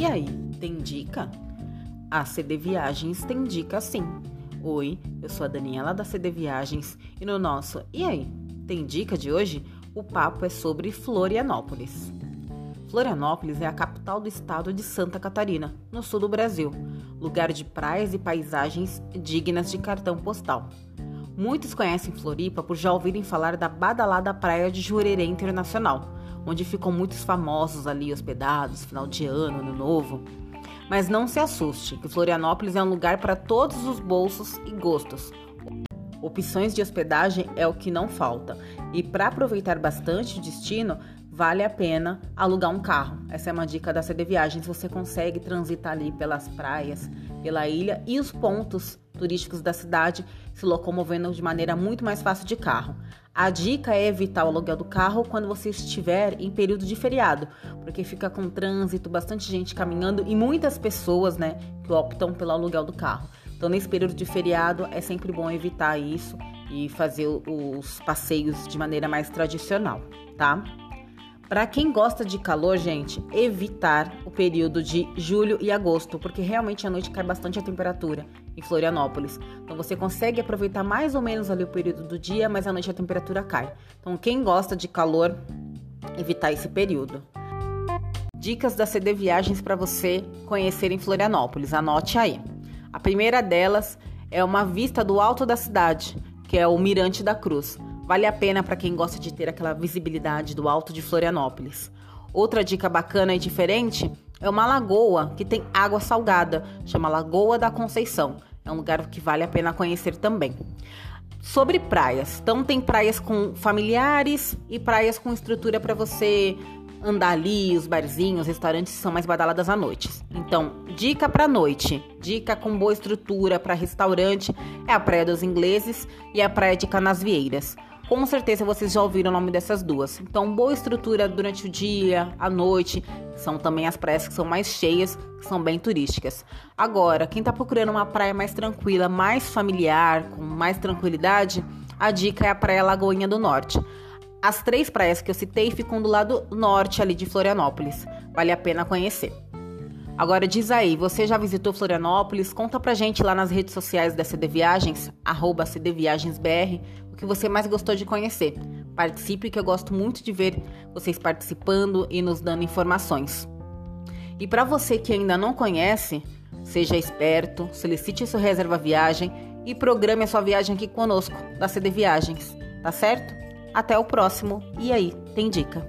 E aí, tem dica? A CD Viagens tem dica sim. Oi, eu sou a Daniela da CD Viagens e no nosso E aí, tem dica de hoje? O papo é sobre Florianópolis. Florianópolis é a capital do estado de Santa Catarina, no sul do Brasil, lugar de praias e paisagens dignas de cartão postal. Muitos conhecem Floripa por já ouvirem falar da badalada praia de Jurerê Internacional, onde ficam muitos famosos ali hospedados, final de ano, ano novo. Mas não se assuste, que Florianópolis é um lugar para todos os bolsos e gostos. Opções de hospedagem é o que não falta. E para aproveitar bastante o destino, vale a pena alugar um carro. Essa é uma dica da CD Viagens. Você consegue transitar ali pelas praias, pela ilha e os pontos turísticos da cidade, se locomovendo de maneira muito mais fácil de carro. A dica é evitar o aluguel do carro quando você estiver em período de feriado, porque fica com trânsito, bastante gente caminhando e muitas pessoas, né, que optam pelo aluguel do carro. Então, nesse período de feriado, é sempre bom evitar isso e fazer os passeios de maneira mais tradicional, tá? Para quem gosta de calor, gente, evitar o período de julho e agosto, porque realmente à noite cai bastante a temperatura em Florianópolis. Então você consegue aproveitar mais ou menos ali o período do dia, mas à noite a temperatura cai. Então quem gosta de calor, evitar esse período. Dicas da CD Viagens para você conhecer em Florianópolis. Anote aí. A primeira delas é uma vista do alto da cidade, que é o Mirante da Cruz. Vale a pena para quem gosta de ter aquela visibilidade do alto de Florianópolis. Outra dica bacana e diferente é uma lagoa que tem água salgada, chama Lagoa da Conceição. É um lugar que vale a pena conhecer também. Sobre praias, então tem praias com familiares e praias com estrutura para você andar ali, os barzinhos, os restaurantes são mais badaladas à noite. Então, dica para noite, dica com boa estrutura para restaurante é a Praia dos Ingleses e a Praia de Canasvieiras. Com certeza vocês já ouviram o nome dessas duas. Então, boa estrutura durante o dia, à noite, são também as praias que são mais cheias, que são bem turísticas. Agora, quem está procurando uma praia mais tranquila, mais familiar, com mais tranquilidade, a dica é a Praia Lagoinha do Norte. As três praias que eu citei ficam do lado norte ali de Florianópolis. Vale a pena conhecer. Agora diz aí, você já visitou Florianópolis? Conta pra gente lá nas redes sociais da CD Viagens, arroba o que você mais gostou de conhecer. Participe que eu gosto muito de ver vocês participando e nos dando informações. E para você que ainda não conhece, seja esperto, solicite sua reserva viagem e programe a sua viagem aqui conosco, da CD Viagens, tá certo? Até o próximo. E aí, tem dica?